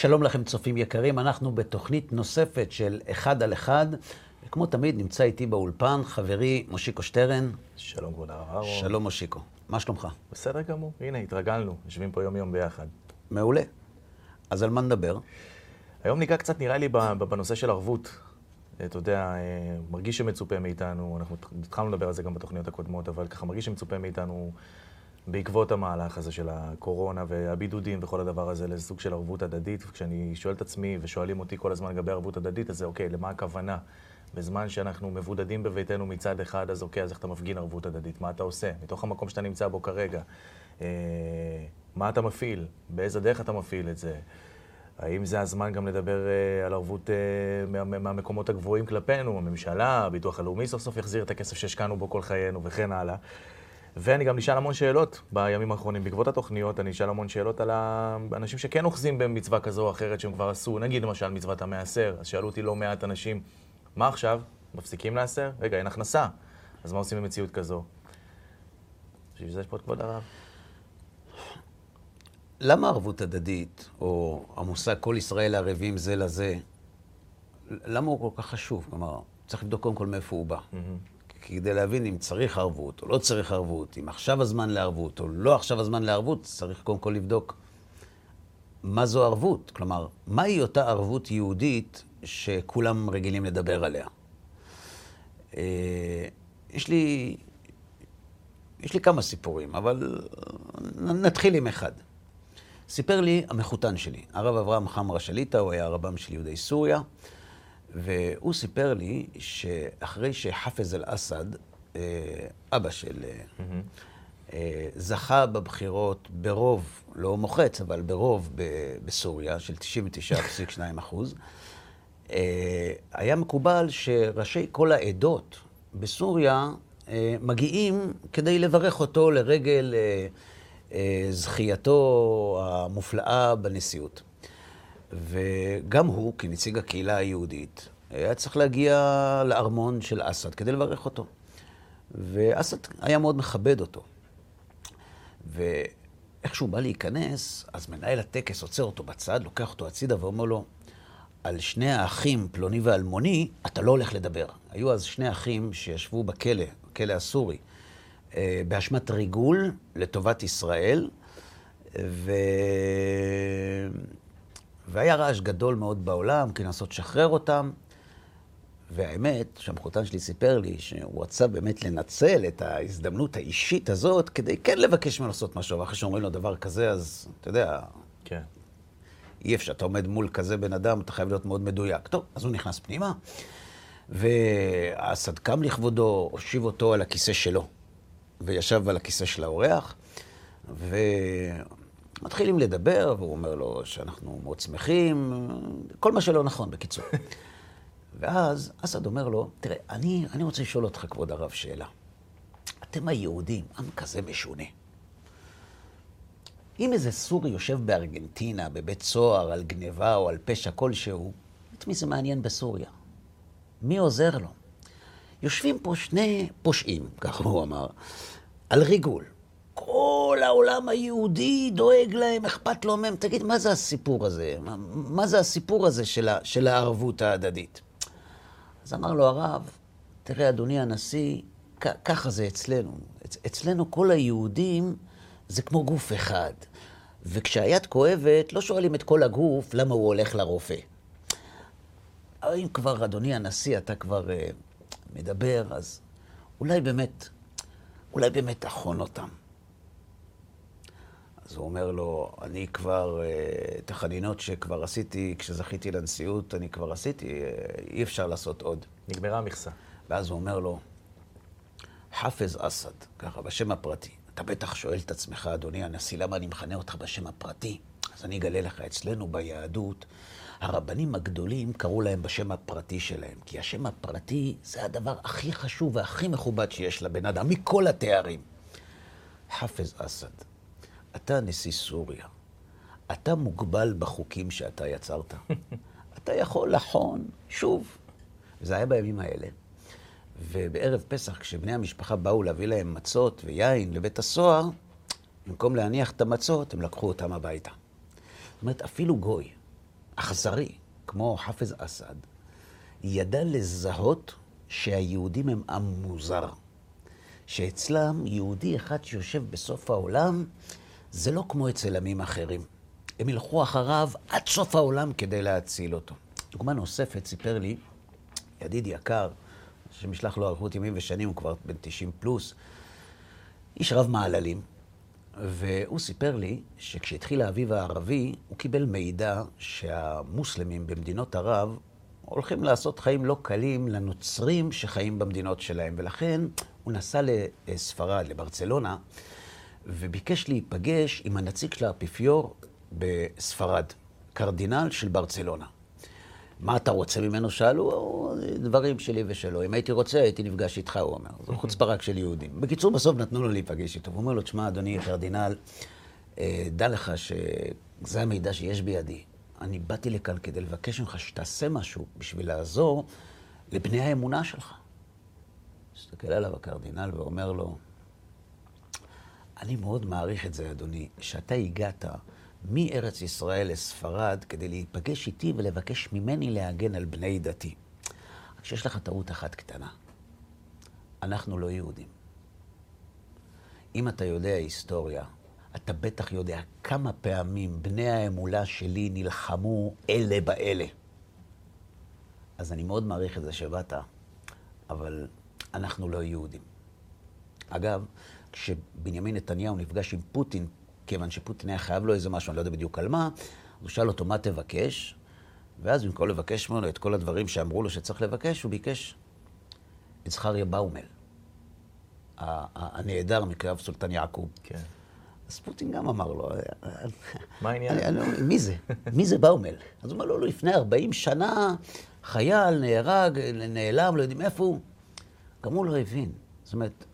שלום לכם, צופים יקרים. אנחנו בתוכנית נוספת של אחד על אחד. וכמו תמיד, נמצא איתי באולפן חברי מושיקו שטרן. שלום, כבוד הרב אהרון. שלום, מושיקו. מה שלומך? בסדר גמור. הנה, התרגלנו. יושבים פה יום-יום ביחד. מעולה. אז על מה נדבר? היום ניגע קצת, נראה לי, בנושא של ערבות. אתה יודע, אה, מרגיש שמצופה מאיתנו, אנחנו התחלנו לדבר על זה גם בתוכניות הקודמות, אבל ככה מרגיש שמצופה מאיתנו בעקבות המהלך הזה של הקורונה והבידודים וכל הדבר הזה לסוג של ערבות הדדית. וכשאני שואל את עצמי ושואלים אותי כל הזמן לגבי ערבות הדדית, אז זה אוקיי, למה הכוונה? בזמן שאנחנו מבודדים בביתנו מצד אחד, אז אוקיי, אז איך אתה מפגין ערבות הדדית? מה אתה עושה? מתוך המקום שאתה נמצא בו כרגע. אה, מה אתה מפעיל? באיזה דרך אתה מפעיל את זה? האם זה הזמן גם לדבר אה, על ערבות אה, מה, מהמקומות הגבוהים כלפינו, הממשלה, הביטוח הלאומי סוף סוף יחזיר את הכסף שהשקענו בו כל חיינו וכן הלאה. ואני גם נשאל המון שאלות בימים האחרונים. בעקבות התוכניות, אני נשאל המון שאלות על האנשים שכן אוחזים במצווה כזו או אחרת שהם כבר עשו, נגיד למשל מצוות המעשר. אז שאלו אותי לא מעט אנשים, מה עכשיו? מפסיקים לעשר? רגע, אין הכנסה. אז מה עושים במציאות כזו? בשביל זה יש פה את כבוד הרב. למה ערבות הדדית, או המושג כל ישראל ערבים זה לזה, למה הוא כל כך חשוב? כלומר, צריך לבדוק קודם כל מאיפה הוא בא. Mm-hmm. כדי להבין אם צריך ערבות או לא צריך ערבות, אם עכשיו הזמן לערבות או לא עכשיו הזמן לערבות, צריך קודם כל לבדוק מה זו ערבות. כלומר, מהי אותה ערבות יהודית שכולם רגילים לדבר עליה? אה, יש לי, יש לי כמה סיפורים, אבל נתחיל עם אחד. סיפר לי המחותן שלי, הרב אברהם חמרה שליטא, הוא היה הרבם של יהודי סוריה, והוא סיפר לי שאחרי שחאפז אל-אסד, אה, אבא של... mm-hmm. זכה בבחירות ברוב, לא מוחץ, אבל ברוב בסוריה, של 99.2 אחוז, היה מקובל שראשי כל העדות בסוריה מגיעים כדי לברך אותו לרגל זכייתו המופלאה בנשיאות. וגם הוא, כנציג הקהילה היהודית, היה צריך להגיע לארמון של אסד כדי לברך אותו. ואסד היה מאוד מכבד אותו. ואיך שהוא בא להיכנס, אז מנהל הטקס עוצר אותו בצד, לוקח אותו הצידה ואומר לו, על שני האחים, פלוני ואלמוני, אתה לא הולך לדבר. היו אז שני אחים שישבו בכלא, בכלא הסורי, אה, באשמת ריגול לטובת ישראל, ו... והיה רעש גדול מאוד בעולם, כי לנסות לשחרר אותם. והאמת, שהמחותן שלי סיפר לי שהוא רצה באמת לנצל את ההזדמנות האישית הזאת כדי כן לבקש ממנו לעשות משהו, ואחרי שאומרים לו דבר כזה, אז אתה יודע, כן. אי אפשר, אתה עומד מול כזה בן אדם, אתה חייב להיות מאוד מדויק. טוב, אז הוא נכנס פנימה, ואסד קם לכבודו, הושיב אותו על הכיסא שלו. וישב על הכיסא של האורח, ומתחילים לדבר, והוא אומר לו שאנחנו מאוד שמחים, כל מה שלא נכון, בקיצור. ואז אסד אומר לו, תראה, אני, אני רוצה לשאול אותך, כבוד הרב, שאלה. אתם היהודים, עם כזה משונה. אם איזה סורי יושב בארגנטינה, בבית סוהר, על גניבה או על פשע כלשהו, את מי זה מעניין בסוריה? מי עוזר לו? יושבים פה שני פושעים, ככה הוא אמר, על ריגול. כל העולם היהודי דואג להם, אכפת לו מהם. תגיד, מה זה הסיפור הזה? מה, מה זה הסיפור הזה של, ה, של הערבות ההדדית? אז אמר לו הרב, תראה, אדוני הנשיא, ככה זה אצלנו. אצ- אצלנו כל היהודים זה כמו גוף אחד. וכשהיד כואבת, לא שואלים את כל הגוף למה הוא הולך לרופא. אם כבר, אדוני הנשיא, אתה כבר uh, מדבר, אז אולי באמת אולי באמת תחון אותם. אז הוא אומר לו, אני כבר, אה, את החנינות שכבר עשיתי, כשזכיתי לנשיאות, אני כבר עשיתי, אה, אי אפשר לעשות עוד. נגמרה המכסה. ואז הוא אומר לו, חאפז אסד, ככה, בשם הפרטי. אתה בטח שואל את עצמך, אדוני הנשיא, למה אני מכנה אותך בשם הפרטי? אז אני אגלה לך, אצלנו ביהדות, הרבנים הגדולים קראו להם בשם הפרטי שלהם, כי השם הפרטי זה הדבר הכי חשוב והכי מכובד שיש לבן אדם, מכל התארים. חאפז אסד, אתה נשיא סוריה, אתה מוגבל בחוקים שאתה יצרת. אתה יכול לחון שוב. זה היה בימים האלה. ובערב פסח, כשבני המשפחה באו להביא להם מצות ויין לבית הסוהר, במקום להניח את המצות, הם לקחו אותם הביתה. זאת אומרת, אפילו גוי, אכזרי, כמו חאפז אסד, ידע לזהות שהיהודים הם עם מוזר. שאצלם יהודי אחד שיושב בסוף העולם, זה לא כמו אצל עמים אחרים. הם ילכו אחריו עד סוף העולם כדי להציל אותו. דוגמה נוספת, סיפר לי ידיד יקר, שמשלח לו אריכות ימים ושנים, הוא כבר בן 90 פלוס, איש רב מעללים, והוא סיפר לי שכשהתחיל האביב הערבי, הוא קיבל מידע שהמוסלמים במדינות ערב הולכים לעשות חיים לא קלים לנוצרים שחיים במדינות שלהם, ולכן הוא נסע לספרד, לברצלונה, וביקש להיפגש עם הנציג של האפיפיור בספרד, קרדינל של ברצלונה. מה אתה רוצה ממנו? שאלו, דברים שלי ושלו. אם הייתי רוצה, הייתי נפגש איתך, הוא אומר. זו חוצפה רק של יהודים. בקיצור, בסוף נתנו לו להיפגש איתו. הוא אומר לו, תשמע, אדוני קרדינל, אה, דע לך שזה המידע שיש בידי. אני באתי לכאן כדי לבקש ממך שתעשה משהו בשביל לעזור לבני האמונה שלך. מסתכל עליו הקרדינל ואומר לו, אני מאוד מעריך את זה, אדוני, שאתה הגעת מארץ ישראל לספרד כדי להיפגש איתי ולבקש ממני להגן על בני דתי. רק שיש לך טעות אחת קטנה. אנחנו לא יהודים. אם אתה יודע היסטוריה, אתה בטח יודע כמה פעמים בני האמונה שלי נלחמו אלה באלה. אז אני מאוד מעריך את זה שבאת, אבל אנחנו לא יהודים. אגב, כשבנימין נתניהו נפגש עם פוטין, כיוון שפוטין היה חייב לו איזה משהו, אני לא יודע בדיוק על מה, הוא שאל אותו, מה תבקש? ואז במקום לבקש ממנו את כל הדברים שאמרו לו שצריך לבקש, הוא ביקש את זכריה באומל, הנעדר מקרב סולטן יעקוב. כן. אז פוטין גם אמר לו, מה העניין? מי זה? מי זה באומל? אז הוא אומר לו, לפני 40 שנה חייל נהרג, נעלם, לא יודעים איפה הוא. גם הוא לא הבין. זאת אומרת,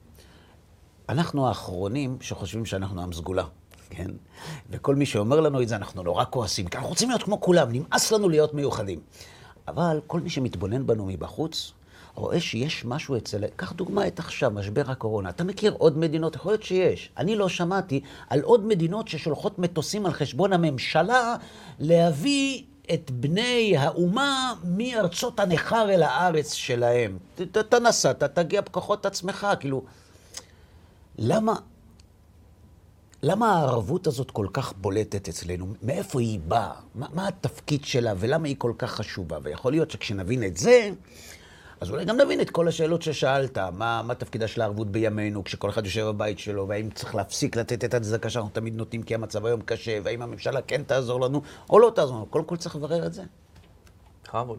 אנחנו האחרונים שחושבים שאנחנו עם סגולה, כן? וכל מי שאומר לנו את זה, אנחנו נורא כועסים, כי אנחנו רוצים להיות כמו כולם, נמאס לנו להיות מיוחדים. אבל כל מי שמתבונן בנו מבחוץ, רואה שיש משהו אצל... קח דוגמא את עכשיו, משבר הקורונה. אתה מכיר עוד מדינות? יכול להיות שיש. אני לא שמעתי על עוד מדינות ששולחות מטוסים על חשבון הממשלה להביא את בני האומה מארצות הנכר אל הארץ שלהם. אתה נסעת, תגיע בכוחות עצמך, כאילו... למה, למה הערבות הזאת כל כך בולטת אצלנו? מאיפה היא באה? מה, מה התפקיד שלה ולמה היא כל כך חשובה? ויכול להיות שכשנבין את זה, אז אולי גם נבין את כל השאלות ששאלת. מה, מה תפקידה של הערבות בימינו, כשכל אחד יושב בבית שלו, והאם צריך להפסיק לתת את הצדקה שאנחנו תמיד נותנים כי המצב היום קשה, והאם הממשלה כן תעזור לנו או לא תעזור לנו. קודם כל צריך לברר את זה. בכבוד.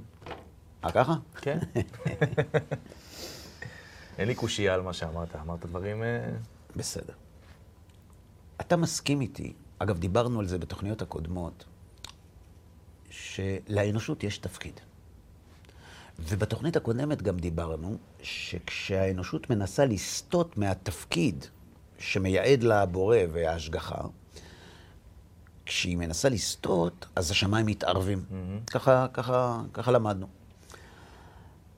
אה, ככה? כן. אין לי קושייה על מה שאמרת, אמרת דברים... אה, בסדר. אתה מסכים איתי, אגב, דיברנו על זה בתוכניות הקודמות, שלאנושות יש תפקיד. ובתוכנית הקודמת גם דיברנו שכשהאנושות מנסה לסטות מהתפקיד שמייעד לה הבורא וההשגחה, כשהיא מנסה לסטות, אז השמיים מתערבים. Mm-hmm. ככה, ככה, ככה למדנו.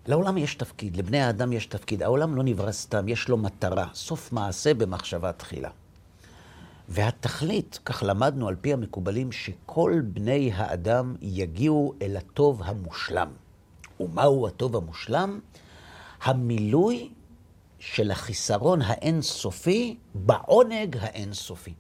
לעולם יש תפקיד, לבני האדם יש תפקיד. העולם לא נברא סתם, יש לו מטרה. סוף מעשה במחשבה תחילה. והתכלית, כך למדנו על פי המקובלים, שכל בני האדם יגיעו אל הטוב המושלם. ומהו הטוב המושלם? המילוי של החיסרון האינסופי בעונג האינסופי.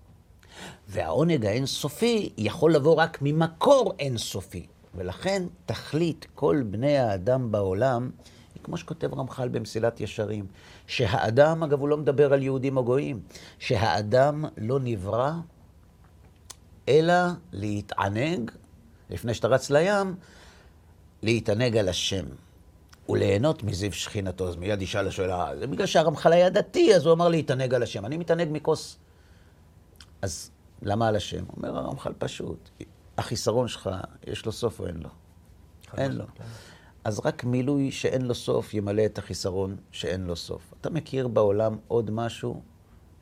והעונג האינסופי יכול לבוא רק ממקור אינסופי. ולכן תכלית כל בני האדם בעולם, היא כמו שכותב רמח"ל במסילת ישרים, שהאדם, אגב, הוא לא מדבר על יהודים או גויים, שהאדם לא נברא אלא להתענג, לפני שאתה רץ לים, להתענג על השם. וליהנות מזיו שכינתו. אז מיד ישאל השאלה, זה בגלל שהרמח"ל היה דתי, אז הוא אמר להתענג על השם. אני מתענג מכוס. אז למה על השם? אומר הרמח"ל פשוט, החיסרון שלך, יש לו סוף או אין לו? אין לו. כן. אז רק מילוי שאין לו סוף ימלא את החיסרון שאין לו סוף. אתה מכיר בעולם עוד משהו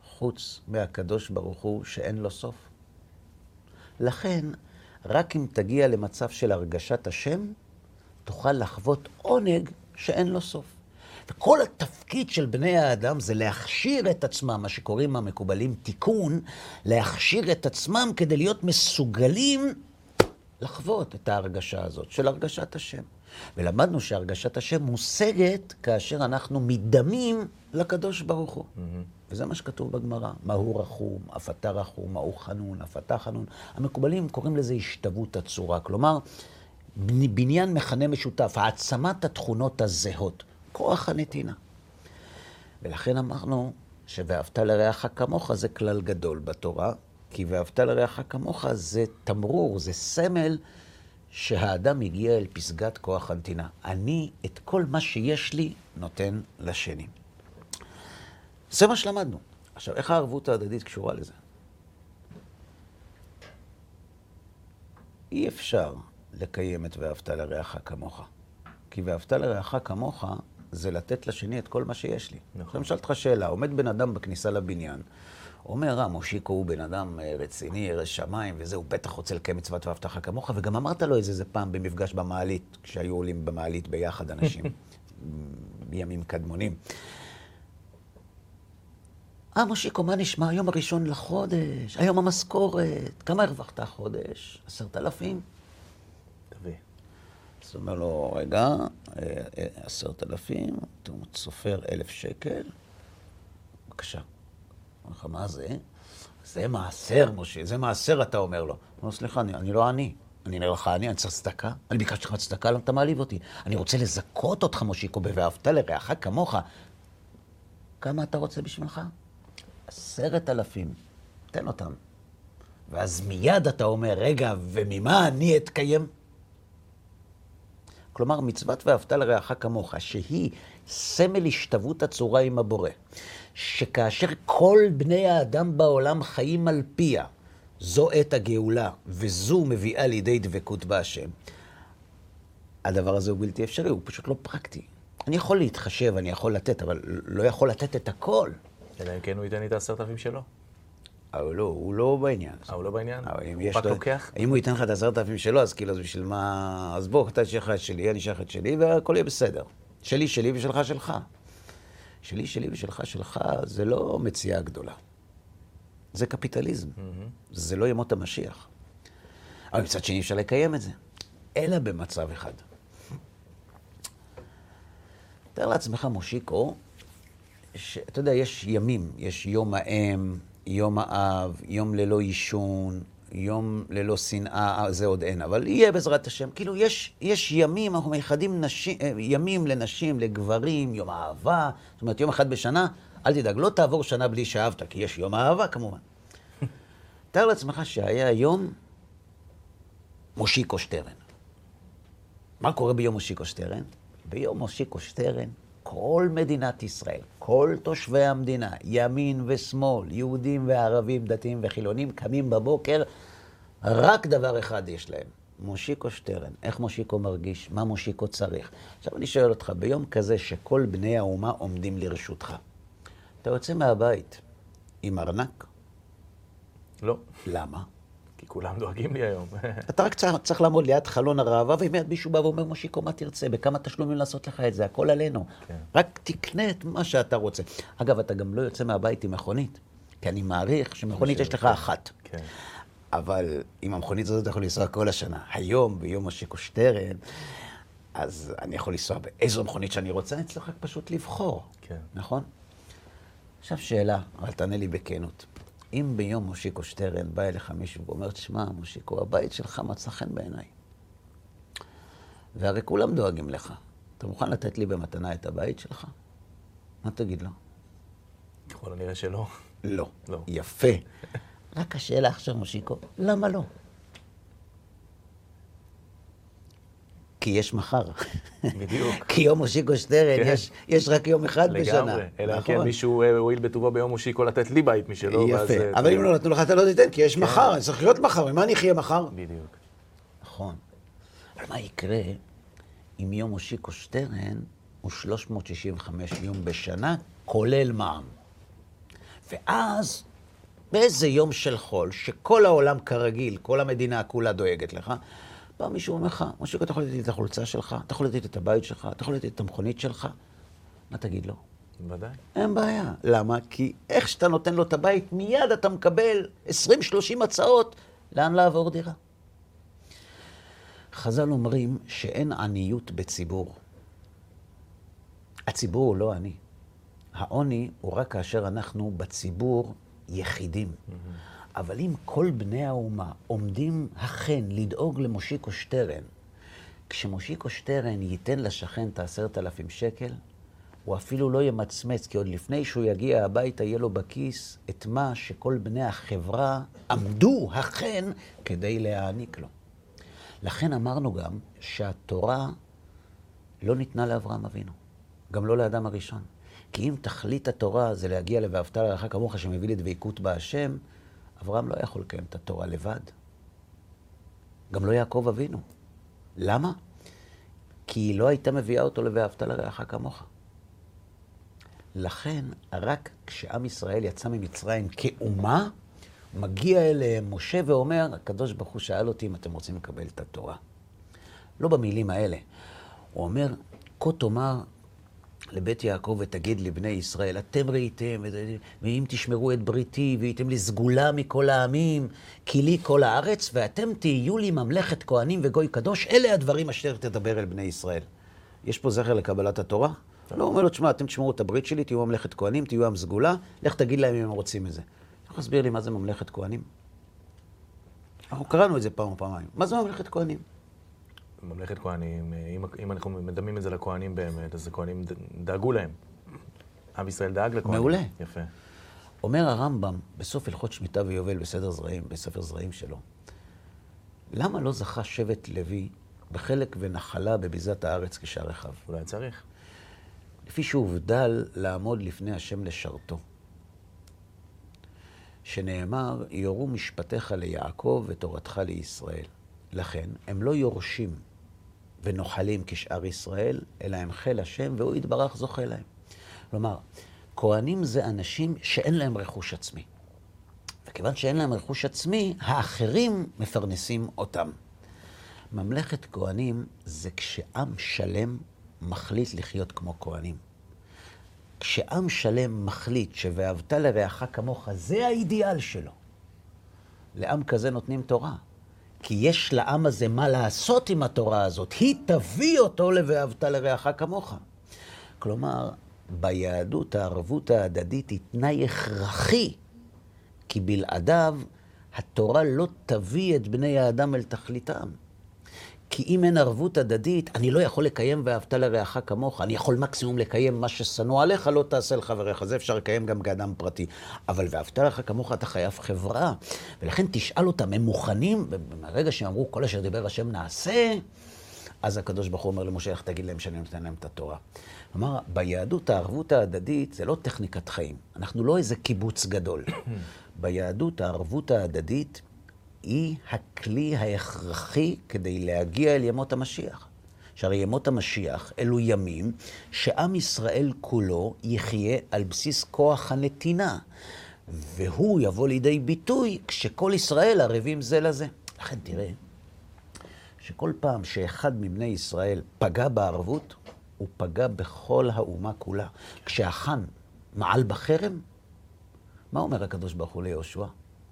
חוץ מהקדוש ברוך הוא שאין לו סוף? לכן, רק אם תגיע למצב של הרגשת השם, תוכל לחוות עונג שאין לו סוף. וכל התפקיד של בני האדם זה להכשיר את עצמם, מה שקוראים המקובלים תיקון, להכשיר את עצמם כדי להיות מסוגלים לחוות את ההרגשה הזאת של הרגשת השם. ולמדנו שהרגשת השם מושגת כאשר אנחנו מדמים לקדוש ברוך הוא. Mm-hmm. וזה מה שכתוב בגמרא, מהו רחום, אף אתה רחום, מהו חנון, אף אתה חנון. המקובלים קוראים לזה השתוות הצורה. כלומר, בניין מכנה משותף, העצמת התכונות הזהות, כוח הנתינה. ולכן אמרנו ש"ואהבת לרעך כמוך" זה כלל גדול בתורה, כי "ואהבת לרעך כמוך" זה תמרור, זה סמל שהאדם הגיע אל פסגת כוח הנתינה. אני את כל מה שיש לי נותן לשני. זה מה שלמדנו. עכשיו, איך הערבות ההדדית קשורה לזה? אי אפשר לקיים את ואהבת לרעך כמוך. כי ואהבת לרעך כמוך זה לתת לשני את כל מה שיש לי. נכון. עכשיו אני אשאל אותך שאלה, עומד בן אדם בכניסה לבניין, אומר, אה, מושיקו הוא בן אדם אה, רציני, ירא שמיים, וזה, הוא בטח רוצה לקיים מצוות לך כמוך, וגם אמרת לו איזה זה פעם במפגש במעלית, כשהיו עולים במעלית ביחד אנשים, בימים קדמונים. אה, מושיקו, מה נשמע? היום הראשון לחודש, היום המשכורת, כמה הרווחת החודש? עשרת אלפים? אז הוא אומר לו, רגע, אה, אה, עשרת אלפים, הוא סופר אלף שקל, בבקשה. אומר לך, מה זה? זה מעשר, משה, זה מעשר, אתה אומר לו. הוא אומר, סליחה, אני, אני לא עני. אני נראה לך עני, אני צריך צדקה? אני ביקשתי לך צדקה, למה אתה מעליב אותי? אני רוצה לזכות אותך, מושיקו, ב"ואהבת לרעך כמוך". כמה אתה רוצה בשבילך? עשרת אלפים. תן אותם. ואז מיד אתה אומר, רגע, וממה אני אתקיים? כלומר, מצוות ואהבת לרעך כמוך, שהיא סמל השתוות הצורה עם הבורא, שכאשר כל בני האדם בעולם חיים על פיה, זו עת הגאולה, וזו מביאה לידי דבקות בהשם. הדבר הזה הוא בלתי אפשרי, הוא פשוט לא פרקטי. אני יכול להתחשב, אני יכול לתת, אבל לא יכול לתת את הכל. אלא אם כן הוא ייתן לי את העשרת אלפים שלו. אבל לא, הוא לא בעניין. אה, הוא לא בעניין? הוא רק לוקח? אם הוא ייתן לך את העשרת אלפים שלו, אז כאילו, אז בשביל מה... אז בוא, אתה תשאיר לך את שלי, אני אשאיר לך את שלי, והכל יהיה בסדר. שלי, שלי ושלך, שלך. שלי, שלי ושלך, שלך, זה לא מציאה גדולה. זה קפיטליזם. Mm-hmm. זה לא ימות המשיח. אבל מצד שני אפשר לקיים את זה. אלא במצב אחד. תאר לעצמך, מושיקו, שאתה יודע, יש ימים, יש יום האם, יום האב, יום ללא עישון, יום ללא שנאה, אה, זה עוד אין, אבל יהיה בעזרת השם. כאילו, יש, יש ימים, אנחנו מייחדים נשים, אה, ימים לנשים, לגברים, יום אהבה, זאת אומרת, יום אחד בשנה, אל תדאג, לא תעבור שנה בלי שאהבת, כי יש יום אהבה כמובן. תאר לעצמך שהיה יום מושיקו שטרן. מה קורה ביום מושיקו שטרן? ביום מושיקו שטרן כל מדינת ישראל, כל תושבי המדינה, ימין ושמאל, יהודים וערבים, דתיים וחילונים, קמים בבוקר, רק דבר אחד יש להם, מושיקו שטרן. איך מושיקו מרגיש? מה מושיקו צריך? עכשיו אני שואל אותך, ביום כזה שכל בני האומה עומדים לרשותך, אתה יוצא מהבית עם ארנק? לא. למה? כולם דואגים לי היום. אתה רק צריך, צריך לעמוד ליד חלון הראווה, ומיד מישהו בא ואומר, מושיקו, מה תרצה? בכמה תשלומים לעשות לך את זה? הכל עלינו. כן. רק תקנה את מה שאתה רוצה. אגב, אתה גם לא יוצא מהבית עם מכונית, כי אני מעריך שמכונית יש לך אחת. כן. אבל עם המכונית הזאת אתה יכול לנסוע כל השנה. היום, ביום מושיקו שטרן, אז אני יכול לנסוע באיזו מכונית שאני רוצה, אני צריך רק פשוט לבחור. כן. נכון? עכשיו שאלה, אבל תענה לי בכנות. אם ביום מושיקו שטרן בא אליך מישהו ואומר, תשמע, מושיקו, הבית שלך מצא חן בעיניי. והרי כולם דואגים לך. אתה מוכן לתת לי במתנה את הבית שלך? מה תגיד לו? ככל הנראה שלא. לא. לא. יפה. רק השאלה עכשיו, מושיקו, למה לא? כי יש מחר. בדיוק. כי יום מושיקו שטרן, כן. יש, יש רק יום אחד לגמרי. בשנה. לגמרי. אלא אם כן נכון. מישהו אה, הואיל בטובו ביום מושיקו לתת לי בית משלו. יפה. ואז, אבל אם לא נתנו לך, אתה לא תיתן, כי יש כן. מחר, אני צריך להיות מחר, ממה אני אחיה מחר? בדיוק. נכון. אבל מה יקרה אם יום מושיקו שטרן הוא 365 יום בשנה, כולל מע"מ? ואז, באיזה יום של חול, שכל העולם כרגיל, כל המדינה כולה דואגת לך, בא מישהו ואומר לך, משה, אתה יכול לתת לי את החולצה שלך, אתה יכול לתת לי את הבית שלך, אתה יכול לתת לי את המכונית שלך? מה תגיד לו? ודאי. אין בעיה. למה? כי איך שאתה נותן לו את הבית, מיד אתה מקבל 20-30 הצעות לאן לעבור דירה. חז"ל אומרים שאין עניות בציבור. הציבור הוא לא עני. העוני הוא רק כאשר אנחנו בציבור יחידים. Mm-hmm. אבל אם כל בני האומה עומדים אכן לדאוג למושיקו שטרן, כשמושיקו שטרן ייתן לשכן את העשרת אלפים שקל, הוא אפילו לא ימצמץ, כי עוד לפני שהוא יגיע הביתה יהיה לו בכיס את מה שכל בני החברה עמדו אכן כדי להעניק לו. לכן אמרנו גם שהתורה לא ניתנה לאברהם אבינו, גם לא לאדם הראשון. כי אם תכלית התורה זה להגיע ל"ואהבת לרעך כמוך", שמביא לדבקות בהשם, אברהם לא יכול לקיים את התורה לבד. גם לא יעקב אבינו. למה? כי היא לא הייתה מביאה אותו ל"ואהבת לרעך כמוך". לכן, רק כשעם ישראל יצא ממצרים כאומה, מגיע אליהם משה ואומר, הקדוש ברוך הוא שאל אותי אם אתם רוצים לקבל את התורה. לא במילים האלה. הוא אומר, כה תאמר לבית יעקב ותגיד לבני ישראל, אתם ראיתם, ואם תשמרו את בריתי, והייתם לי סגולה מכל העמים, כי לי כל הארץ, ואתם תהיו לי ממלכת כהנים וגוי קדוש, אלה הדברים אשר תדבר אל בני ישראל. יש פה זכר לקבלת התורה? לא, הוא אומר לו, תשמע, אתם תשמרו את הברית שלי, תהיו ממלכת כהנים, תהיו עם סגולה, לך תגיד להם אם הם רוצים את זה. יכול להסביר לי מה זה ממלכת כהנים? אנחנו קראנו את זה פעם או פעמיים. מה זה ממלכת כהנים? ממלכת כהנים, אם, אם אנחנו מדמים את זה לכהנים באמת, אז הכהנים דאגו להם. עם ישראל דאג לכהנים. מעולה. יפה. אומר הרמב"ם בסוף הלכות שמיטה ויובל בסדר זרעים, בספר זרעים שלו, למה לא זכה שבט לוי בחלק ונחלה בביזת הארץ כשער רחב? אולי צריך. לפי שהובדל לעמוד לפני השם לשרתו. שנאמר, יורו משפטיך ליעקב ותורתך לישראל. לכן, הם לא יורשים ונוחלים כשאר ישראל, אלא הם חיל השם, והוא יתברך זוכה להם. כלומר, כהנים זה אנשים שאין להם רכוש עצמי. וכיוון שאין להם רכוש עצמי, האחרים מפרנסים אותם. ממלכת כהנים זה כשעם שלם מחליט לחיות כמו כהנים. כשעם שלם מחליט ש"ואהבת לרעך כמוך", זה האידיאל שלו. לעם כזה נותנים תורה. כי יש לעם הזה מה לעשות עם התורה הזאת. היא תביא אותו ל"ואהבת לרעך כמוך". כלומר, ביהדות הערבות ההדדית היא תנאי הכרחי, כי בלעדיו התורה לא תביא את בני האדם אל תכליתם. כי אם אין ערבות הדדית, אני לא יכול לקיים ואהבת לרעך כמוך. אני יכול מקסימום לקיים מה ששנוא עליך, לא תעשה לחבריך. זה אפשר לקיים גם כאדם פרטי. אבל ואהבת לרעך כמוך אתה חייב חברה. ולכן תשאל אותם, הם מוכנים? וברגע שהם אמרו, כל אשר דיבר השם נעשה, אז הקדוש ברוך הוא אומר למשה, איך תגיד להם שאני נותן להם את התורה. כלומר, ביהדות הערבות ההדדית זה לא טכניקת חיים. אנחנו לא איזה קיבוץ גדול. ביהדות הערבות ההדדית היא הכלי ההכרחי כדי להגיע אל ימות המשיח. שהרי ימות המשיח אלו ימים שעם ישראל כולו יחיה על בסיס כוח הנתינה. והוא יבוא לידי ביטוי כשכל ישראל ערבים זה לזה. לכן תראה, שכל פעם שאחד מבני ישראל פגע בערבות, הוא פגע בכל האומה כולה. כשהחאן מעל בחרם, מה אומר הקדוש ברוך הוא ליהושע?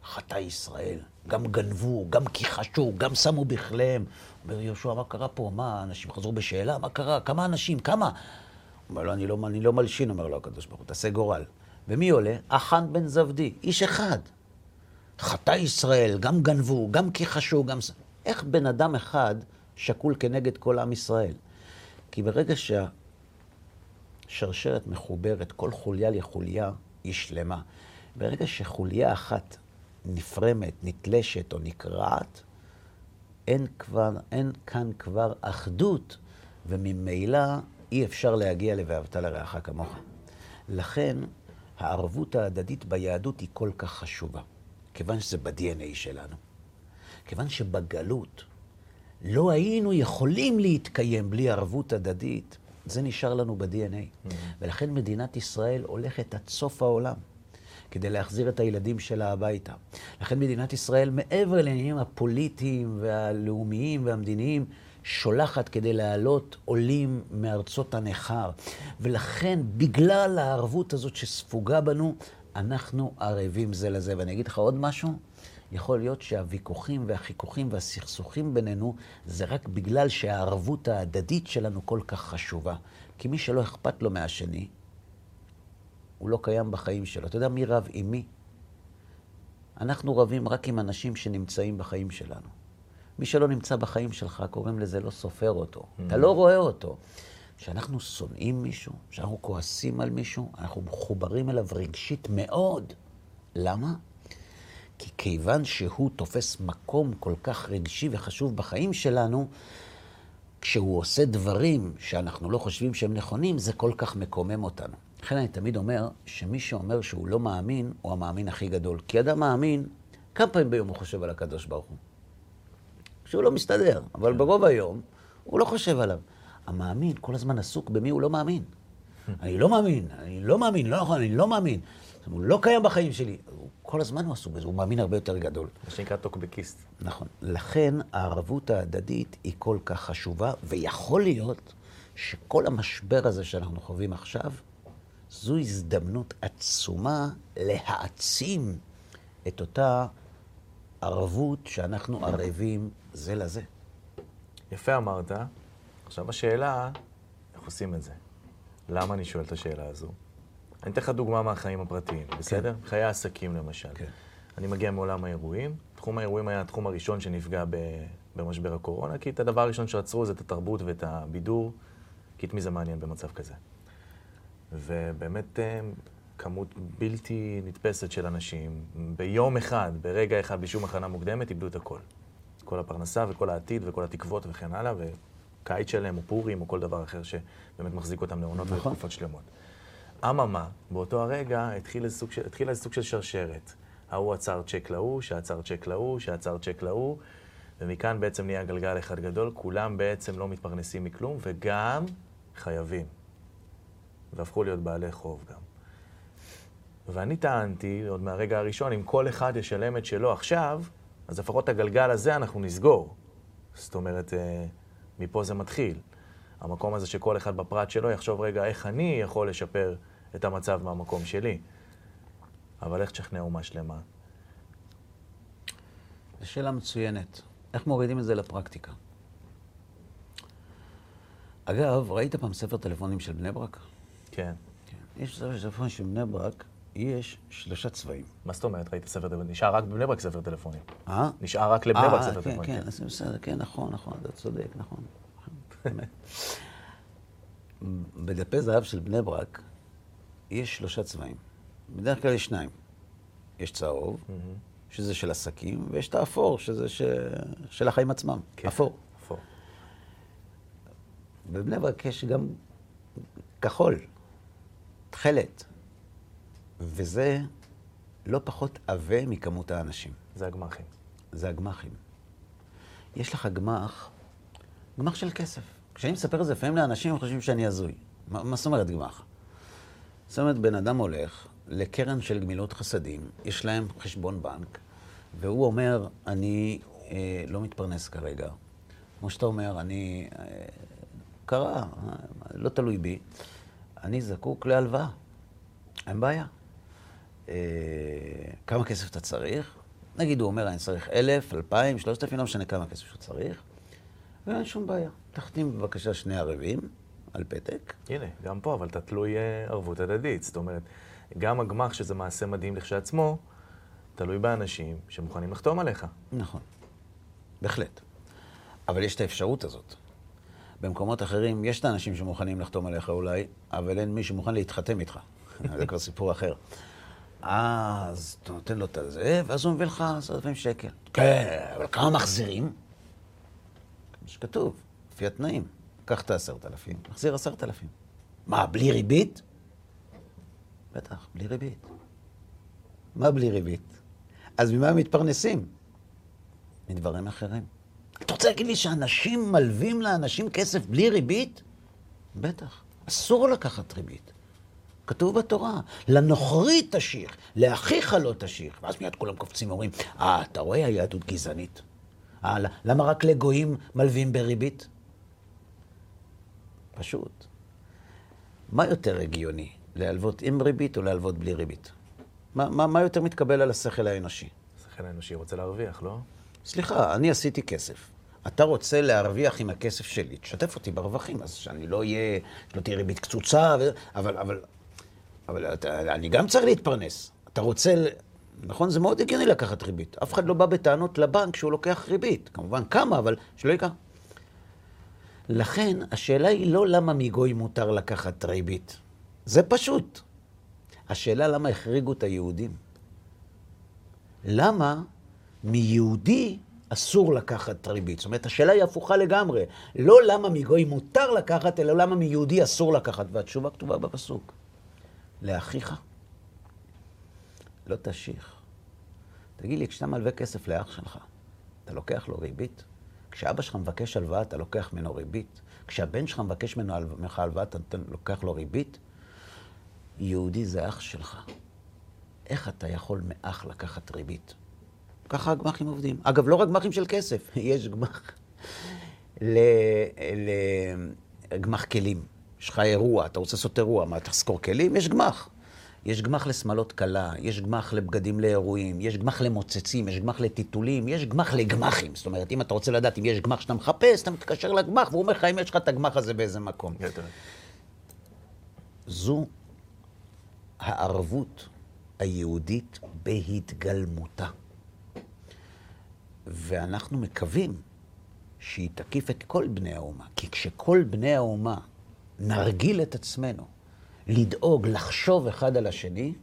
חטא ישראל, גם גנבו, גם כיחשו, גם שמו בכליהם. אומר יהושע, מה קרה פה? מה, אנשים חזרו בשאלה? מה קרה? כמה אנשים? כמה? אומר לו, אני לא, אני לא מלשין, אומר לו הקדוש ברוך הוא, תעשה גורל. ומי עולה? החאן בן זבדי, איש אחד. חטא ישראל, גם גנבו, גם כיחשו, גם... איך בן אדם אחד שקול כנגד כל עם ישראל? כי ברגע שהשרשרת מחוברת, כל חוליה לחוליה, היא שלמה. ברגע שחוליה אחת נפרמת, נתלשת או נקרעת, אין, כבר, אין כאן כבר אחדות, וממילא אי אפשר להגיע ל"ואהבת לרעך כמוך". לכן, הערבות ההדדית ביהדות היא כל כך חשובה, כיוון שזה ב-DNA שלנו. כיוון שבגלות לא היינו יכולים להתקיים בלי ערבות הדדית, זה נשאר לנו ב-DNA. Mm-hmm. ולכן מדינת ישראל הולכת עד סוף העולם. כדי להחזיר את הילדים שלה הביתה. לכן מדינת ישראל, מעבר לעניינים הפוליטיים והלאומיים והמדיניים, שולחת כדי להעלות עולים מארצות הנכר. ולכן, בגלל הערבות הזאת שספוגה בנו, אנחנו ערבים זה לזה. ואני אגיד לך עוד משהו, יכול להיות שהוויכוחים והחיכוכים והסכסוכים בינינו זה רק בגלל שהערבות ההדדית שלנו כל כך חשובה. כי מי שלא אכפת לו מהשני, הוא לא קיים בחיים שלו. אתה יודע מי רב עם מי? אנחנו רבים רק עם אנשים שנמצאים בחיים שלנו. מי שלא נמצא בחיים שלך, קוראים לזה לא סופר אותו. Mm-hmm. אתה לא רואה אותו. כשאנחנו שונאים מישהו, כשאנחנו כועסים על מישהו, אנחנו מחוברים אליו רגשית מאוד. למה? כי כיוון שהוא תופס מקום כל כך רגשי וחשוב בחיים שלנו, כשהוא עושה דברים שאנחנו לא חושבים שהם נכונים, זה כל כך מקומם אותנו. לכן אני תמיד אומר שמי שאומר שהוא לא מאמין, הוא המאמין הכי גדול. כי אדם מאמין, כמה פעמים ביום הוא חושב על הקדוש ברוך הוא? שהוא לא מסתדר, אבל כן. ברוב היום הוא לא חושב עליו. המאמין כל הזמן עסוק במי הוא לא מאמין. אני לא מאמין, אני לא מאמין, לא נכון, אני לא מאמין. הוא לא קיים בחיים שלי. הוא, כל הזמן הוא עסוק בזה, הוא מאמין הרבה יותר גדול. מה שנקרא טוקבקיסט. נכון. לכן הערבות ההדדית היא כל כך חשובה, ויכול להיות שכל המשבר הזה שאנחנו חווים עכשיו, זו הזדמנות עצומה להעצים את אותה ערבות שאנחנו ערבים זה לזה. יפה אמרת. עכשיו השאלה, איך עושים את זה? למה אני שואל את השאלה הזו? אני אתן לך דוגמה מהחיים הפרטיים, כן. בסדר? כן. חיי העסקים למשל. כן. אני מגיע מעולם האירועים. תחום האירועים היה התחום הראשון שנפגע ב... במשבר הקורונה, כי את הדבר הראשון שעצרו זה את התרבות ואת הבידור, כי את מי זה מעניין במצב כזה. ובאמת אה, כמות בלתי נתפסת של אנשים, ביום אחד, ברגע אחד, בלי שום הכנה מוקדמת, איבדו את הכל. כל הפרנסה וכל העתיד וכל התקוות וכן הלאה, וקיץ שלהם, או פורים, או כל דבר אחר שבאמת מחזיק אותם לעונות נכון. ולתקופות שלמות. אממה, באותו הרגע התחיל איזה סוג של, התחיל איזה סוג של שרשרת. ההוא עצר צ'ק להוא, שעצר צ'ק להוא, שעצר צ'ק להוא, ומכאן בעצם נהיה גלגל אחד גדול, כולם בעצם לא מתפרנסים מכלום, וגם חייבים. והפכו להיות בעלי חוב גם. ואני טענתי, עוד מהרגע הראשון, אם כל אחד ישלם את שלו עכשיו, אז לפחות את הגלגל הזה אנחנו נסגור. זאת אומרת, אה, מפה זה מתחיל. המקום הזה שכל אחד בפרט שלו יחשוב, רגע, איך אני יכול לשפר את המצב מהמקום שלי. אבל איך תשכנע אומה שלמה? זו שאלה מצוינת. איך מורידים את זה לפרקטיקה? אגב, ראית פעם ספר טלפונים של בני ברק? כן. כן. יש ספר טלפונים של בני ברק, יש שלושה צבעים. מה זאת אומרת? ראית ספר טלפונים? נשאר רק בבני ברק ספר טלפונים. אה? נשאר רק לבני ברק ספר כן, טלפונים. כן, כן, בסדר, כן, נכון, נכון, אתה צודק, נכון. בדפי זהב של בני ברק יש שלושה צבעים. בדרך כלל יש שניים. יש צהוב, שזה של עסקים, ויש את האפור, שזה ש... של החיים עצמם. כן, אפור. אפור. בבני ברק יש גם כחול, תכלת, וזה לא פחות עבה מכמות האנשים. זה הגמחים. זה הגמחים. יש לך גמח, גמח של כסף. כשאני מספר את זה לפעמים לאנשים, הם חושבים שאני הזוי. מה, מה זאת אומרת גמח? זאת אומרת, בן אדם הולך לקרן של גמילות חסדים, יש להם חשבון בנק, והוא אומר, אני אה, לא מתפרנס כרגע. כמו שאתה אומר, אני... אה, קרה, אה, לא תלוי בי. אני זקוק להלוואה. אין בעיה. אה, כמה כסף אתה צריך? נגיד, הוא אומר, אני צריך אלף, אלפיים, שלושת אלפים, לא משנה כמה כסף שהוא צריך. ואין שום בעיה. תחתים בבקשה שני ערבים על פתק. הנה, גם פה, אבל אתה תלוי אה, ערבות הדדית. זאת אומרת, גם הגמ"ח, שזה מעשה מדהים לכשעצמו, תלוי באנשים שמוכנים לחתום עליך. נכון, בהחלט. אבל יש את האפשרות הזאת. במקומות אחרים יש את האנשים שמוכנים לחתום עליך אולי, אבל אין מי שמוכן להתחתם איתך. זה כבר סיפור אחר. אז אתה נותן לו את זה, ואז הוא מביא לך עשרת אלפים שקל. כן, אבל כמה מחזירים? כמו שכתוב, לפי התנאים. קח את העשרת אלפים, מחזיר עשרת אלפים. מה, בלי ריבית? בטח, בלי ריבית. מה בלי ריבית? אז ממה הם מתפרנסים? מדברים אחרים. אתה רוצה להגיד לי שאנשים מלווים לאנשים כסף בלי ריבית? בטח. אסור לקחת ריבית. כתוב בתורה, לנוכרי תשיך, לאחיך לא תשיך. ואז מיד כולם קופצים ואומרים, אה, אתה רואה היהדות גזענית? אה, למה רק לגויים מלווים בריבית? פשוט. מה יותר הגיוני, להלוות עם ריבית או להלוות בלי ריבית? מה, מה, מה יותר מתקבל על השכל האנושי? לכן האנושי רוצה להרוויח, לא? סליחה, אני עשיתי כסף. אתה רוצה להרוויח עם הכסף שלי, תשתף אותי ברווחים, אז שאני לא אהיה, שלא תהיה ריבית קצוצה, ו... אבל, אבל, אבל אתה, אני גם צריך להתפרנס. אתה רוצה, נכון, זה מאוד הגיוני לקחת ריבית. אף אחד לא בא בטענות לבנק שהוא לוקח ריבית. כמובן כמה, אבל שלא ייקח. לכן, השאלה היא לא למה מגוי מותר לקחת ריבית. זה פשוט. השאלה למה החריגו את היהודים. למה מיהודי אסור לקחת ריבית? זאת אומרת, השאלה היא הפוכה לגמרי. לא למה מגוי מותר לקחת, אלא למה מיהודי אסור לקחת. והתשובה כתובה בפסוק. לאחיך לא תשיך. תגיד לי, כשאתה מלווה כסף לאח שלך, אתה לוקח לו ריבית? כשאבא שלך מבקש הלוואה, אתה לוקח ממנו ריבית? כשהבן שלך מבקש ממך הלוואה, אתה לוקח לו ריבית? יהודי זה אח שלך. איך אתה יכול מאח לקחת ריבית? ככה הגמ"חים עובדים. אגב, לא רק גמ"חים של כסף, יש גמ"ח לגמ"ח כלים. יש לך אירוע, אתה רוצה לעשות אירוע, מה, תחזקור כלים? יש גמ"ח. יש גמ"ח לשמלות קלה, יש גמ"ח לבגדים לאירועים, יש גמ"ח למוצצים, יש גמ"ח לטיטולים, יש גמ"ח לגמ"חים. זאת אומרת, אם אתה רוצה לדעת אם יש גמ"ח שאתה מחפש, אתה מתקשר לגמ"ח, והוא אומר לך אם יש לך את הגמ"ח הזה באיזה מקום. זו הערבות היהודית בהתגלמותה. ואנחנו מקווים שהיא תקיף את כל בני האומה. כי כשכל בני האומה נרגיל את עצמנו לדאוג, לחשוב אחד על השני,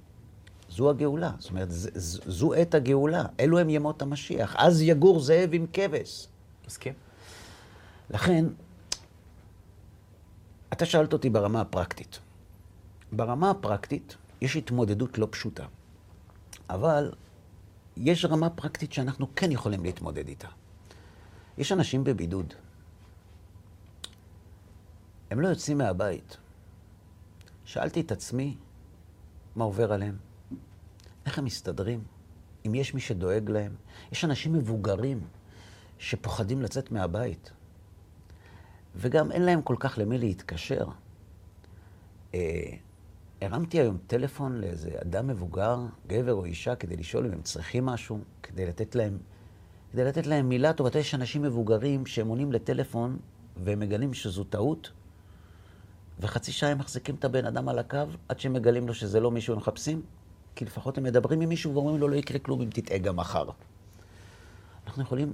זו הגאולה. זאת אומרת, ז, ז, זו עת הגאולה. אלו הם ימות המשיח. אז יגור זאב עם כבש. מסכים. לכן, אתה שאלת אותי ברמה הפרקטית. ברמה הפרקטית, יש התמודדות לא פשוטה. אבל יש רמה פרקטית שאנחנו כן יכולים להתמודד איתה. יש אנשים בבידוד. הם לא יוצאים מהבית. שאלתי את עצמי מה עובר עליהם, איך הם מסתדרים, אם יש מי שדואג להם. יש אנשים מבוגרים שפוחדים לצאת מהבית, וגם אין להם כל כך למי להתקשר. אה, הרמתי היום טלפון לאיזה אדם מבוגר, גבר או אישה, כדי לשאול אם הם צריכים משהו, כדי לתת להם, כדי לתת להם מילה טובה. יש אנשים מבוגרים שהם עונים לטלפון והם מגלים שזו טעות, וחצי שעה הם מחזיקים את הבן אדם על הקו עד שהם מגלים לו שזה לא מישהו הם מחפשים, כי לפחות הם מדברים עם מישהו ואומרים לו לא יקרה כלום אם תטעה גם מחר. אנחנו יכולים,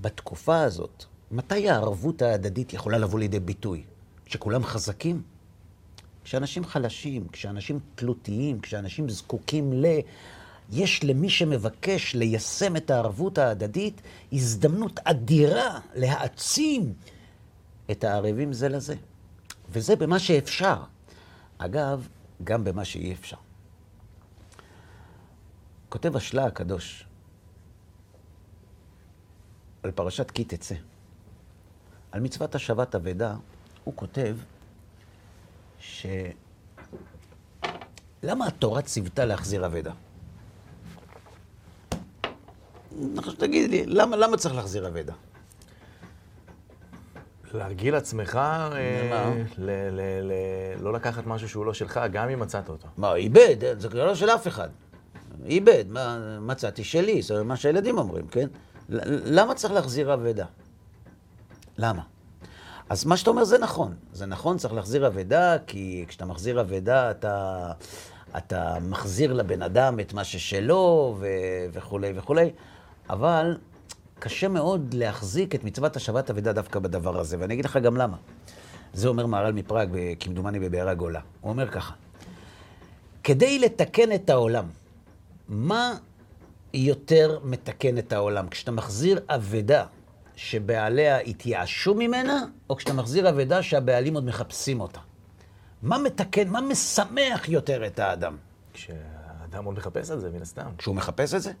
בתקופה הזאת, מתי הערבות ההדדית יכולה לבוא לידי ביטוי? כשכולם חזקים? כשאנשים חלשים, כשאנשים תלותיים, כשאנשים זקוקים ל... יש למי שמבקש ליישם את הערבות ההדדית הזדמנות אדירה להעצים את הערבים זה לזה. וזה במה שאפשר. אגב, גם במה שאי אפשר. כותב השלה הקדוש על פרשת כי תצא, על מצוות השבת אבדה, הוא כותב ש... למה התורה ציוותה להחזיר אבדה? תגיד לי, למה, למה צריך להחזיר אבדה? להרגיל עצמך, אה, לא לקחת משהו שהוא לא שלך, גם אם מצאת אותו. מה, איבד, זה לא של אף אחד. איבד, מה, מצאתי שלי, זה מה שהילדים אומרים, כן? למה צריך להחזיר אבדה? למה? אז מה שאתה אומר זה נכון. זה נכון, צריך להחזיר אבדה, כי כשאתה מחזיר אבדה, אתה, אתה מחזיר לבן אדם את מה ששלו ו... וכולי וכולי, אבל קשה מאוד להחזיק את מצוות השבת אבדה דווקא בדבר הזה, ואני אגיד לך גם למה. זה אומר מהר"ל מפראג, כמדומני בבאר הגולה. הוא אומר ככה, כדי לתקן את העולם, מה יותר מתקן את העולם? כשאתה מחזיר אבדה שבעליה התייאשו ממנה, או כשאתה מחזיר אבדה שהבעלים עוד מחפשים אותה? מה מתקן, מה משמח יותר את האדם? כשהאדם עוד מחפש את זה, מן הסתם. כשהוא מחפש את זה?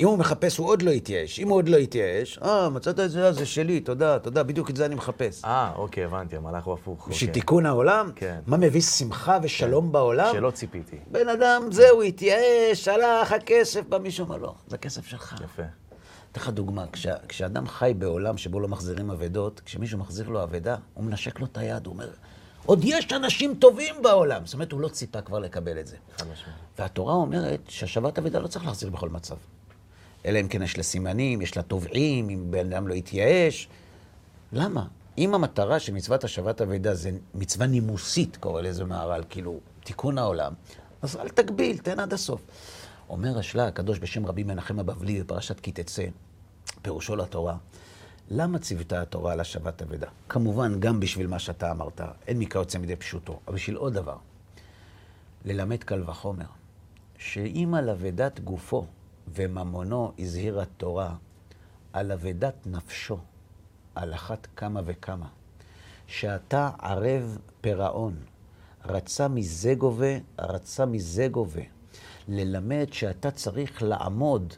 אם הוא מחפש, הוא עוד לא יתייאש. אם הוא עוד לא יתייאש, אה, מצאת את זה, זה שלי, תודה, תודה, בדיוק את זה אני מחפש. אה, אוקיי, הבנתי, המהלך הוא הפוך. בשביל אוקיי. תיקון העולם? כן. מה מביא שמחה ושלום כן. בעולם? שלא ציפיתי. בן אדם, זהו, התייאש, הלך הכסף, בא מישהו אומר, לא, זה כסף שלך. יפה. אתן לך דוגמה, כשה, כשאדם חי בעולם שבו לא מחזירים אבדות, כשמישהו מחזיר לו אבדה, הוא מנשק לו את היד, הוא אומר, עוד יש אנשים טובים בעולם. זאת אומרת, הוא לא ציפה כבר לקבל את זה. והתורה אומרת שהשבת אבדה לא צריך להחזיר בכל מצב. אלא אם כן יש לה סימנים, יש לה תובעים, אם בן אדם לא יתייאש. למה? אם המטרה של מצוות השבת אבידה זה מצווה נימוסית, קורא לזה מהר"ל, כאילו, תיקון העולם, אז אל תגביל, תן עד הסוף. אומר השלה הקדוש בשם רבי מנחם הבבלי בפרשת כי תצא, פירושו לתורה, למה ציוותה התורה על השבת אבדה? כמובן, גם בשביל מה שאתה אמרת, אין מקרא יוצא מדי פשוטו, אבל בשביל עוד דבר. ללמד קל וחומר, שאם על אבדת גופו וממונו הזהירה תורה, על אבדת נפשו, על אחת כמה וכמה, שאתה ערב פירעון, רצה מזה גובה, רצה מזה גובה. ללמד שאתה צריך לעמוד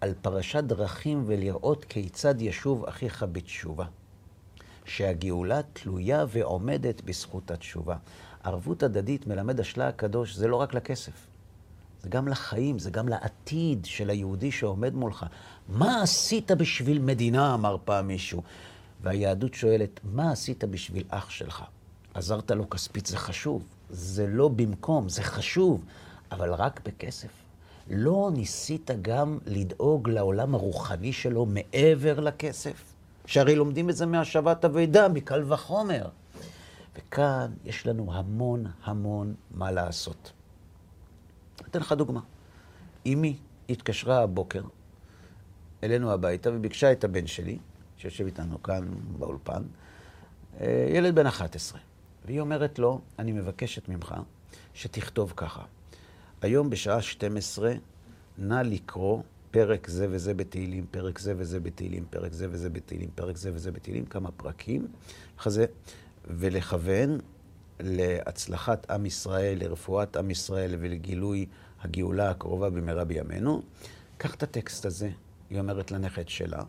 על פרשת דרכים ולראות כיצד ישוב אחיך בתשובה. שהגאולה תלויה ועומדת בזכות התשובה. ערבות הדדית, מלמד השלה הקדוש, זה לא רק לכסף. זה גם לחיים, זה גם לעתיד של היהודי שעומד מולך. מה עשית בשביל מדינה, אמר פעם מישהו. והיהדות שואלת, מה עשית בשביל אח שלך? עזרת לו כספית, זה חשוב. זה לא במקום, זה חשוב, אבל רק בכסף. לא ניסית גם לדאוג לעולם הרוחני שלו מעבר לכסף? שהרי לומדים את זה מהשבת אבידה, מקל וחומר. וכאן יש לנו המון המון מה לעשות. אתן לך דוגמה. אמי התקשרה הבוקר אלינו הביתה וביקשה את הבן שלי, שיושב איתנו כאן באולפן, אה, ילד בן 11. והיא אומרת לו, אני מבקשת ממך שתכתוב ככה. היום בשעה 12, נא לקרוא פרק זה וזה בתהילים, פרק זה וזה בתהילים, פרק זה וזה בתהילים, פרק זה וזה בתהילים, כמה פרקים, כזה, ולכוון להצלחת עם ישראל, לרפואת עם ישראל ולגילוי הגאולה הקרובה במהרה בימינו. קח את הטקסט הזה, היא אומרת לנכד שלה,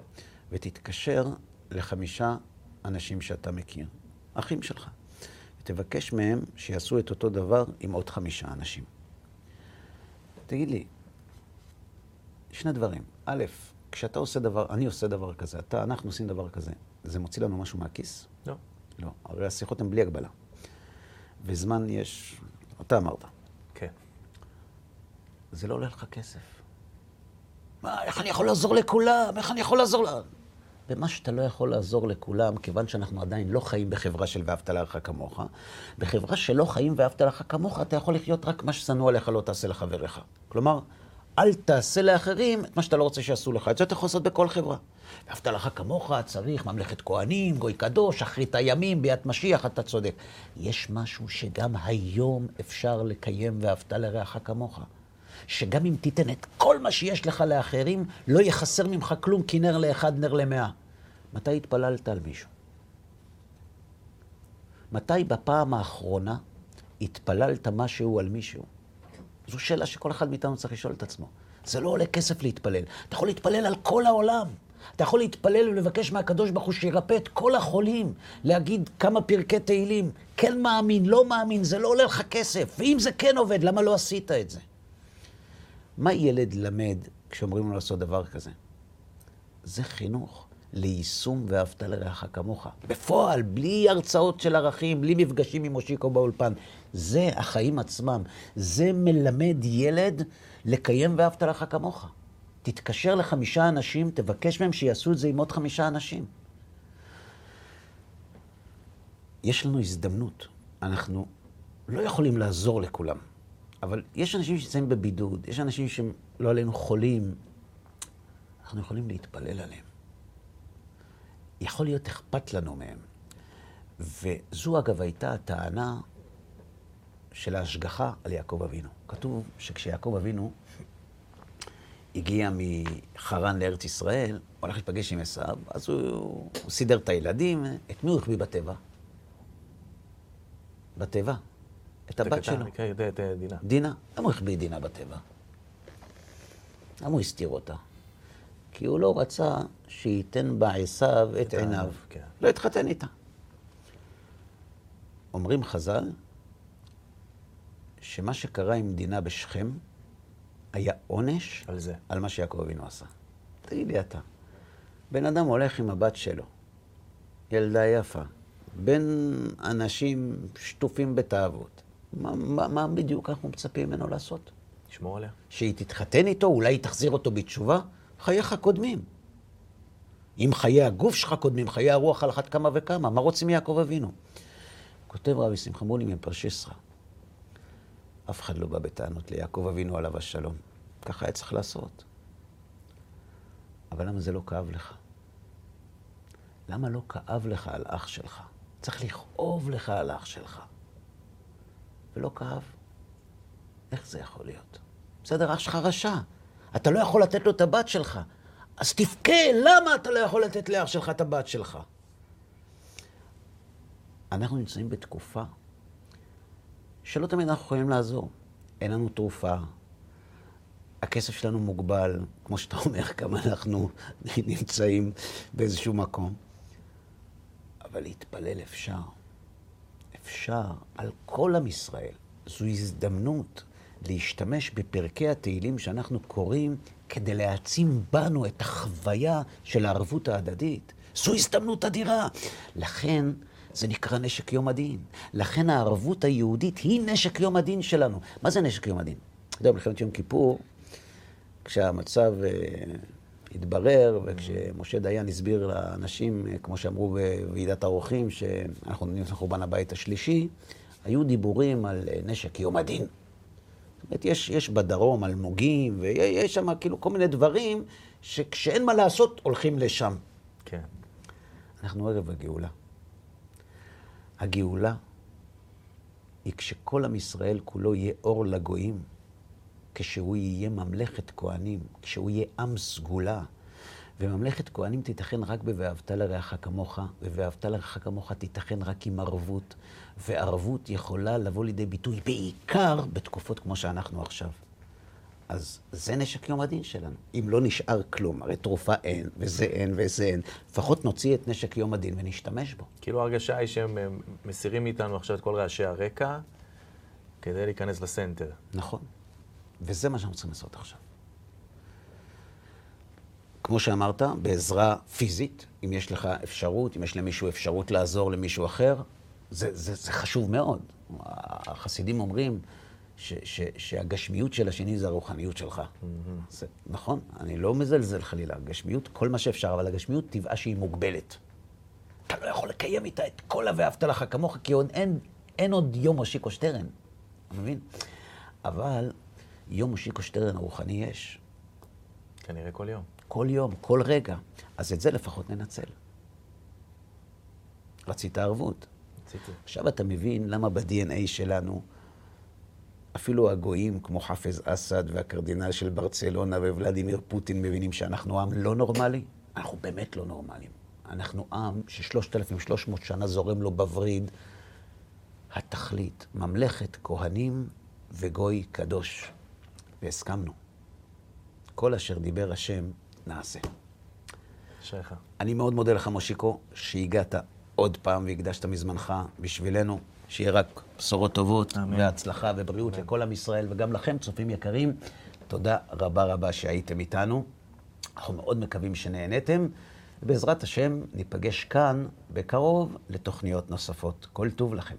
ותתקשר לחמישה אנשים שאתה מכיר, אחים שלך. ותבקש מהם שיעשו את אותו דבר עם עוד חמישה אנשים. תגיד לי, שני דברים. א', כשאתה עושה דבר, אני עושה דבר כזה, אתה, אנחנו עושים דבר כזה, זה מוציא לנו משהו מהכיס? לא. לא. הרי השיחות הן בלי הגבלה. וזמן יש, אתה אמרת. כן. זה לא עולה לך כסף. מה, איך אני יכול לעזור לכולם? איך אני יכול לעזור ל... במה שאתה לא יכול לעזור לכולם, כיוון שאנחנו עדיין לא חיים בחברה של ואהבת לרעך כמוך, בחברה שלא חיים ואהבת לרעך כמוך, אתה יכול לחיות רק מה ששנוא עליך לא תעשה לחבריך. כלומר, אל תעשה לאחרים את מה שאתה לא רוצה שיעשו לך. את זה אתה יכול לעשות בכל חברה. ואהבת לך כמוך, צריך ממלכת כהנים, גוי קדוש, אחרית הימים, ביאת משיח, אתה צודק. יש משהו שגם היום אפשר לקיים ואהבת לרעך כמוך. שגם אם תיתן את כל מה שיש לך לאחרים, לא יחסר ממך כלום, כי נר לאחד, נר למאה. מתי התפללת על מישהו? מתי בפעם האחרונה התפללת משהו על מישהו? זו שאלה שכל אחד מאיתנו צריך לשאול את עצמו. זה לא עולה כסף להתפלל. אתה יכול להתפלל על כל העולם. אתה יכול להתפלל ולבקש מהקדוש ברוך הוא שירפא את כל החולים, להגיד כמה פרקי תהילים, כן מאמין, לא מאמין, זה לא עולה לך כסף. ואם זה כן עובד, למה לא עשית את זה? מה ילד למד כשאומרים לו לעשות דבר כזה? זה חינוך ליישום ואהבת לרעך כמוך. בפועל, בלי הרצאות של ערכים, בלי מפגשים עם מושיקו באולפן. זה החיים עצמם. זה מלמד ילד לקיים ואהבת לרעך כמוך. תתקשר לחמישה אנשים, תבקש מהם שיעשו את זה עם עוד חמישה אנשים. יש לנו הזדמנות. אנחנו לא יכולים לעזור לכולם. אבל יש אנשים שנמצאים בבידוד, יש אנשים שלא עלינו חולים, אנחנו יכולים להתפלל עליהם. יכול להיות אכפת לנו מהם. וזו אגב הייתה הטענה של ההשגחה על יעקב אבינו. כתוב שכשיעקב אבינו הגיע מחרן לארץ ישראל, הוא הלך להיפגש עם עשיו, אז הוא, הוא סידר את הילדים, את מי הוא החביא בטבע? בטבע. את הבת שלו. כן, את דינה. דינה. למה הוא החביא דינה בטבע? למה הוא הסתיר אותה? כי הוא לא רצה שייתן בעשיו את עיניו. כן. לא התחתן איתה. אומרים חז"ל, שמה שקרה עם דינה בשכם היה עונש על זה. על מה שיעקב אבינו עשה. תגיד לי אתה, בן אדם הולך עם הבת שלו, ילדה יפה, בין אנשים שטופים בתאוות, מה, מה, מה בדיוק אנחנו מצפים ממנו לעשות? לשמור עליה. שהיא תתחתן איתו, אולי היא תחזיר אותו בתשובה? חייך קודמים. אם חיי הגוף שלך קודמים, חיי הרוח על אחת כמה וכמה. מה רוצים מיעקב אבינו? כותב רבי שמחה מולי מפרשיסרא, אף אחד לא בא בטענות ליעקב אבינו עליו השלום. ככה היה צריך לעשות. אבל למה זה לא כאב לך? למה לא כאב לך על אח שלך? צריך לכאוב לך על אח שלך. ולא כאב. איך זה יכול להיות? בסדר, אח שלך רשע. אתה לא יכול לתת לו את הבת שלך. אז תבכה, למה אתה לא יכול לתת לאח שלך את הבת שלך? אנחנו נמצאים בתקופה שלא תמיד אנחנו יכולים לעזור. אין לנו תרופה, הכסף שלנו מוגבל, כמו שאתה אומר, כמה אנחנו נמצאים באיזשהו מקום. אבל להתפלל אפשר. אפשר על כל עם ישראל. זו הזדמנות להשתמש בפרקי התהילים שאנחנו קוראים כדי להעצים בנו את החוויה של הערבות ההדדית. זו הזדמנות אדירה. לכן זה נקרא נשק יום הדין. לכן הערבות היהודית היא נשק יום הדין שלנו. מה זה נשק יום הדין? אתה יודע, במלחמת יום כיפור, כשהמצב uh, התברר, וכשמשה דיין הסביר לאנשים, uh, כמו שאמרו בוועידת האורחים, שאנחנו נותנים לחורבן הבית השלישי, היו דיבורים על uh, נשק יום הדין. זאת אומרת, יש, יש בדרום אלמוגים, ויש שם כאילו כל מיני דברים שכשאין מה לעשות, הולכים לשם. כן. אנחנו ערב הגאולה. הגאולה היא כשכל עם ישראל כולו יהיה אור לגויים, כשהוא יהיה ממלכת כהנים, כשהוא יהיה עם סגולה. וממלכת כהנים תיתכן רק ב"ואהבת לרעך כמוך", ו"ואהבת לרעך כמוך" תיתכן רק עם ערבות, וערבות יכולה לבוא לידי ביטוי בעיקר בתקופות כמו שאנחנו עכשיו. אז זה נשק יום הדין שלנו. אם לא נשאר כלום, הרי תרופה אין, וזה אין, וזה אין, לפחות נוציא את נשק יום הדין ונשתמש בו. כאילו ההרגשה היא שהם מסירים מאיתנו עכשיו את כל רעשי הרקע כדי להיכנס לסנטר. נכון. וזה מה שאנחנו צריכים לעשות עכשיו. כמו שאמרת, בעזרה פיזית, אם יש לך אפשרות, אם יש למישהו אפשרות לעזור למישהו אחר, זה, זה, זה חשוב מאוד. החסידים אומרים ש, ש, שהגשמיות של השני זה הרוחניות שלך. Mm-hmm. זה, נכון, אני לא מזלזל חלילה. הגשמיות, כל מה שאפשר, אבל הגשמיות טבעה שהיא מוגבלת. אתה לא יכול לקיים איתה את כל ה"ואהבת לך כמוך", כי עוד אין, אין עוד יום מושיקו שטרן, אתה מבין? אבל יום מושיקו שטרן הרוחני יש. כנראה כל יום. כל יום, כל רגע. אז את זה לפחות ננצל. רצית ערבות. רציתי. עכשיו אתה מבין למה ב-DNA שלנו, אפילו הגויים כמו חאפז אסד והקרדינל של ברצלונה וולדימיר פוטין מבינים שאנחנו עם לא נורמלי? אנחנו באמת לא נורמליים. אנחנו עם ש-3,300 שנה זורם לו בווריד התכלית, ממלכת כהנים וגוי קדוש. והסכמנו. כל אשר דיבר השם, נעשה. אשריך. אני מאוד מודה לך, מושיקו, שהגעת עוד פעם והקדשת מזמנך בשבילנו. שיהיה רק בשורות טובות, אמן. והצלחה ובריאות אמן. לכל עם ישראל, וגם לכם, צופים יקרים. תודה רבה רבה שהייתם איתנו. אנחנו מאוד מקווים שנהניתם. ובעזרת השם, ניפגש כאן בקרוב לתוכניות נוספות. כל טוב לכם.